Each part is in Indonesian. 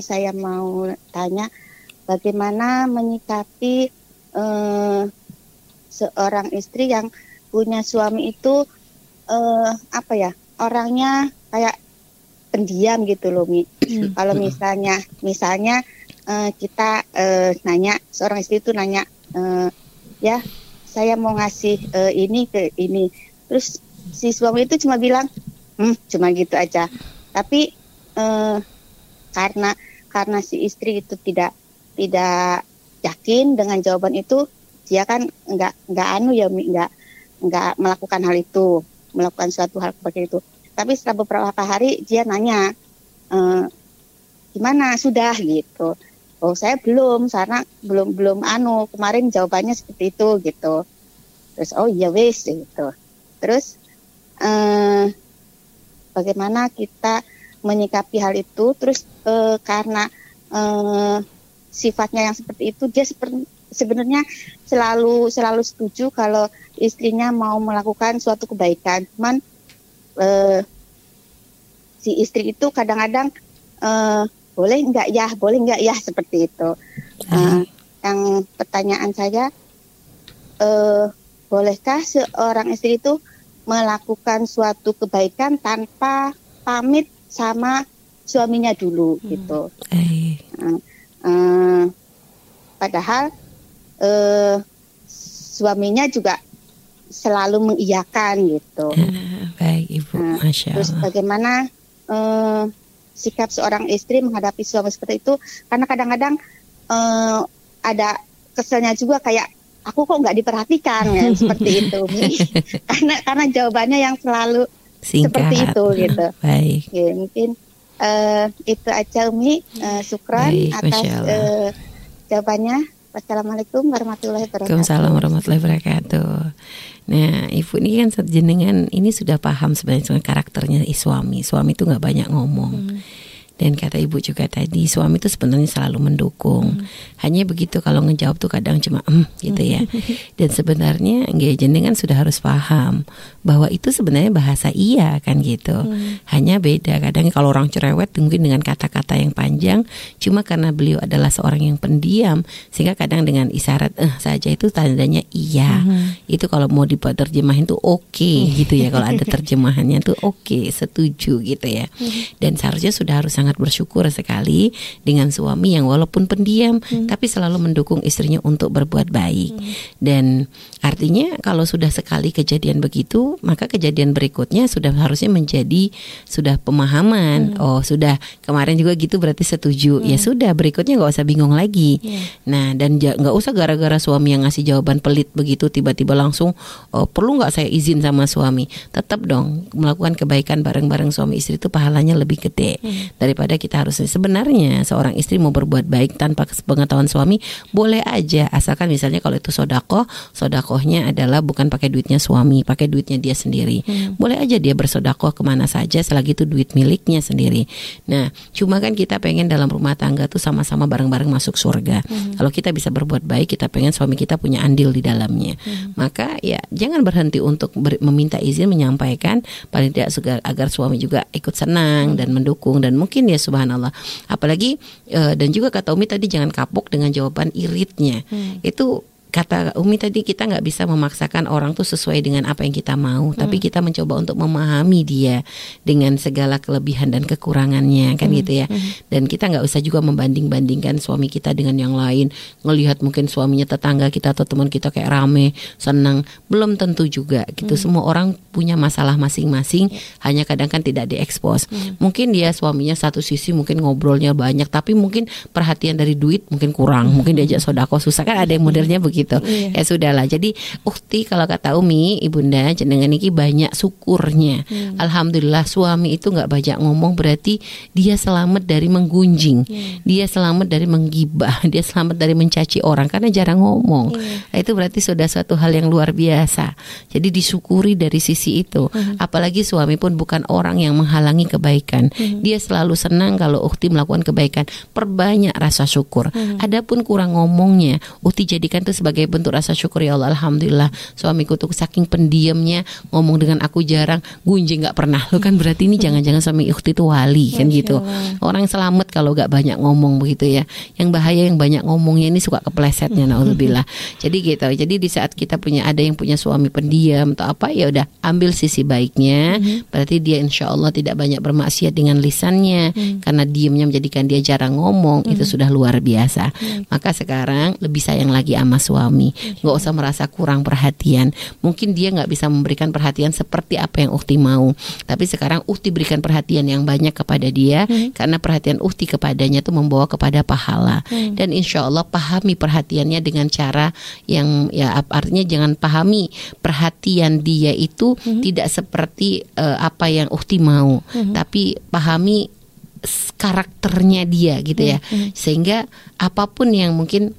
saya mau tanya bagaimana menyikapi eh, seorang istri yang punya suami itu eh, apa ya orangnya kayak pendiam gitu loh Mi. Hmm. Kalau misalnya misalnya eh, kita eh, nanya seorang istri itu nanya eh, ya saya mau ngasih eh, ini ke ini terus si suami itu cuma bilang hmm cuma gitu aja tapi eh, karena karena si istri itu tidak tidak yakin dengan jawaban itu dia kan nggak nggak anu ya nggak nggak melakukan hal itu melakukan suatu hal seperti itu. Tapi setelah beberapa hari dia nanya eh, gimana? Sudah? gitu. Oh saya belum karena belum belum anu kemarin jawabannya seperti itu gitu. Terus oh iya wes gitu. Terus eh, bagaimana kita menyikapi hal itu terus eh, karena eh, sifatnya yang seperti itu dia seperti sebenarnya selalu selalu setuju kalau istrinya mau melakukan suatu kebaikan. Cuman eh, si istri itu kadang-kadang eh, boleh nggak ya? Boleh nggak ya? seperti itu. Eh, yang pertanyaan saya eh, bolehkah seorang istri itu melakukan suatu kebaikan tanpa pamit sama suaminya dulu gitu Baik. Eh, padahal eh, suaminya juga selalu mengiyakan gitu. Ah, baik Ibu, Nah, Masya Terus Allah. bagaimana eh, sikap seorang istri menghadapi suami seperti itu? Karena kadang-kadang eh, ada keselnya juga kayak aku kok nggak diperhatikan ya, seperti itu. Karena karena jawabannya yang selalu Singkat. seperti itu, gitu. Baik. ya, mungkin eh, itu aja Umi. Eh, syukran Baik, atas eh, jawabannya. Wassalamualaikum warahmatullahi wabarakatuh. Waalaikumsalam warahmatullahi wabarakatuh. Nah, ibu ini kan jenengan ini sudah paham sebenarnya karakternya suami. Suami itu nggak banyak ngomong. Dan kata ibu juga tadi, suami itu sebenarnya selalu mendukung. Hanya begitu kalau ngejawab tuh kadang cuma em gitu ya. Dan sebenarnya nggak jenengan sudah harus paham bahwa itu sebenarnya bahasa iya kan gitu. Hanya beda kadang kalau orang cerewet mungkin dengan kata-kata yang panjang, cuma karena beliau adalah seorang yang pendiam sehingga kadang dengan isyarat eh saja itu tandanya iya. Itu kalau mau dibuat terjemahin tuh oke gitu ya. Kalau ada terjemahannya tuh oke, setuju gitu ya. Dan seharusnya sudah harus sangat bersyukur sekali dengan suami yang walaupun pendiam tapi selalu mendukung istrinya untuk berbuat baik. Dan artinya kalau sudah sekali kejadian begitu, maka kejadian berikutnya sudah harusnya menjadi sudah pemahaman. Oh, sudah kemarin juga gitu berarti setuju. Ya sudah, berikutnya nggak usah bingung lagi. Nah, dan nggak usah gara-gara suami yang ngasih jawaban pelit begitu tiba-tiba langsung oh, perlu nggak saya izin sama suami? Tetap dong melakukan kebaikan bareng-bareng suami istri itu pahalanya lebih gede daripada kita harus sebenarnya seorang istri mau berbuat baik tanpa pengetahuan suami boleh aja. Asalkan misalnya kalau itu sodako sodakohnya adalah bukan pakai duitnya suami pakai duitnya dia sendiri. Boleh aja dia bersodakoh ke mana saja selagi itu duit miliknya sendiri. Nah cuma kan kita pengen dalam rumah tangga tuh sama-sama bareng-bareng masuk surga. Kalau kita bisa berbuat baik kita pengen suami kita punya andil di dalamnya. Maka ya jangan berhenti untuk ber- meminta izin menyampaikan paling tidak agar suami juga ikut senang dan mendukung dan mungkin ya subhanallah. Apalagi eh, dan juga kata Umi tadi jangan kapok dengan jawaban iritnya. Itu kata Umi tadi kita nggak bisa memaksakan orang tuh sesuai dengan apa yang kita mau. Tapi kita mencoba untuk memahami dia dengan segala kelebihan dan kekurangannya kan gitu ya. Dan kita nggak usah juga membanding-bandingkan suami kita dengan yang lain. Ngelihat mungkin suaminya tetangga kita atau teman kita kayak rame senang. Belum tentu juga gitu. Semua orang punya masalah masing-masing hanya kadang kan tidak diekspos. Mungkin dia suaminya satu sisi mungkin ngobrolnya banyak tapi mungkin perhatian dari duit mungkin kurang. Mungkin diajak sodako susah kan ada yang modelnya begitu ya sudahlah. Jadi ukti kalau kata Umi ibunda jenengan ini banyak syukurnya. Alhamdulillah suami itu nggak banyak ngomong berarti dia selamat dari menggunjing. Dia selamat dari menggibah. Dia selamat dari mencaci orang karena jarang ngomong. Nah, itu berarti sudah suatu hal yang luar biasa. Jadi disyukuri dari sisi itu. Apalagi suami pun bukan orang yang menghalangi kebaikan. Dia selalu senang kalau ukti melakukan kebaikan. Perbanyak rasa syukur. Adapun kurang ngomongnya ukti jadikan itu sebagai sebagai bentuk rasa syukur ya Allah alhamdulillah. Suamiku tuh saking pendiamnya ngomong dengan aku jarang gunjing nggak pernah. Lo kan berarti ini jangan-jangan suami ikhti itu wali kan gitu. Orang selamat kalau gak banyak ngomong begitu ya. Yang bahaya yang banyak ngomongnya ini suka keplesetnya naudzubillah. Jadi gitu jadi di saat kita punya ada yang punya suami pendiam atau apa ya udah ambil sisi baiknya. Berarti dia insya Allah tidak banyak bermaksiat dengan lisannya. Karena diamnya menjadikan dia jarang ngomong itu sudah luar biasa. Maka sekarang lebih sayang lagi sama suami nggak usah merasa kurang perhatian. Mungkin dia nggak bisa memberikan perhatian seperti apa yang Ukti mau. Tapi sekarang Ukti berikan perhatian yang banyak kepada dia karena perhatian Ukti kepadanya itu membawa kepada pahala. Dan insya Allah pahami perhatiannya dengan cara yang ya artinya jangan pahami perhatian dia itu tidak seperti eh, apa yang Ukti mau. Tapi pahami karakternya dia gitu ya. Sehingga apa pun yang mungkin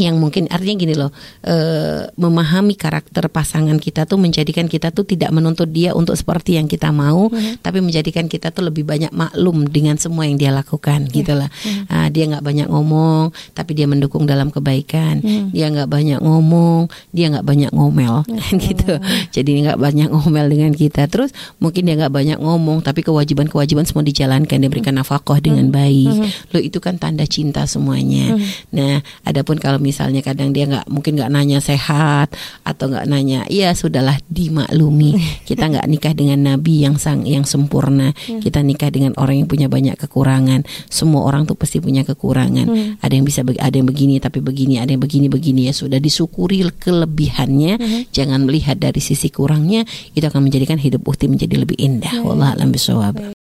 yang mungkin artinya gini loh eh, memahami karakter pasangan kita tuh menjadikan kita tuh tidak menuntut dia untuk seperti yang kita mau tapi menjadikan kita tuh lebih banyak maklum dengan semua yang dia lakukan gitu lah Ah, dia nggak banyak ngomong tapi dia mendukung dalam kebaikan. Dia nggak banyak ngomong dia nggak banyak ngomel kan gitu. Jadi nggak banyak ngomel dengan kita. Terus mungkin dia nggak banyak ngomong tapi kewajiban-kewajiban semua dijalankan dia berikan nafkah dengan baik. Lo itu kan tanda cinta semuanya. Nah adapun kalau misalnya kadang dia nggak mungkin nggak nanya sehat atau nggak nanya ya sudahlah dimaklumi. Kita nggak nikah dengan nabi yang sang yang sempurna. Kita nikah dengan orang yang punya banyak kekurangan. Semua orang tuh pasti punya kekurangan. Ada yang bisa ada yang begini tapi begini ada yang begini begini. Ya sudah disyukuri kelebihannya. Jangan melihat dari sisi kurangnya itu akan menjadikan hidup ukti menjadi lebih indah. Wallah alam bisawab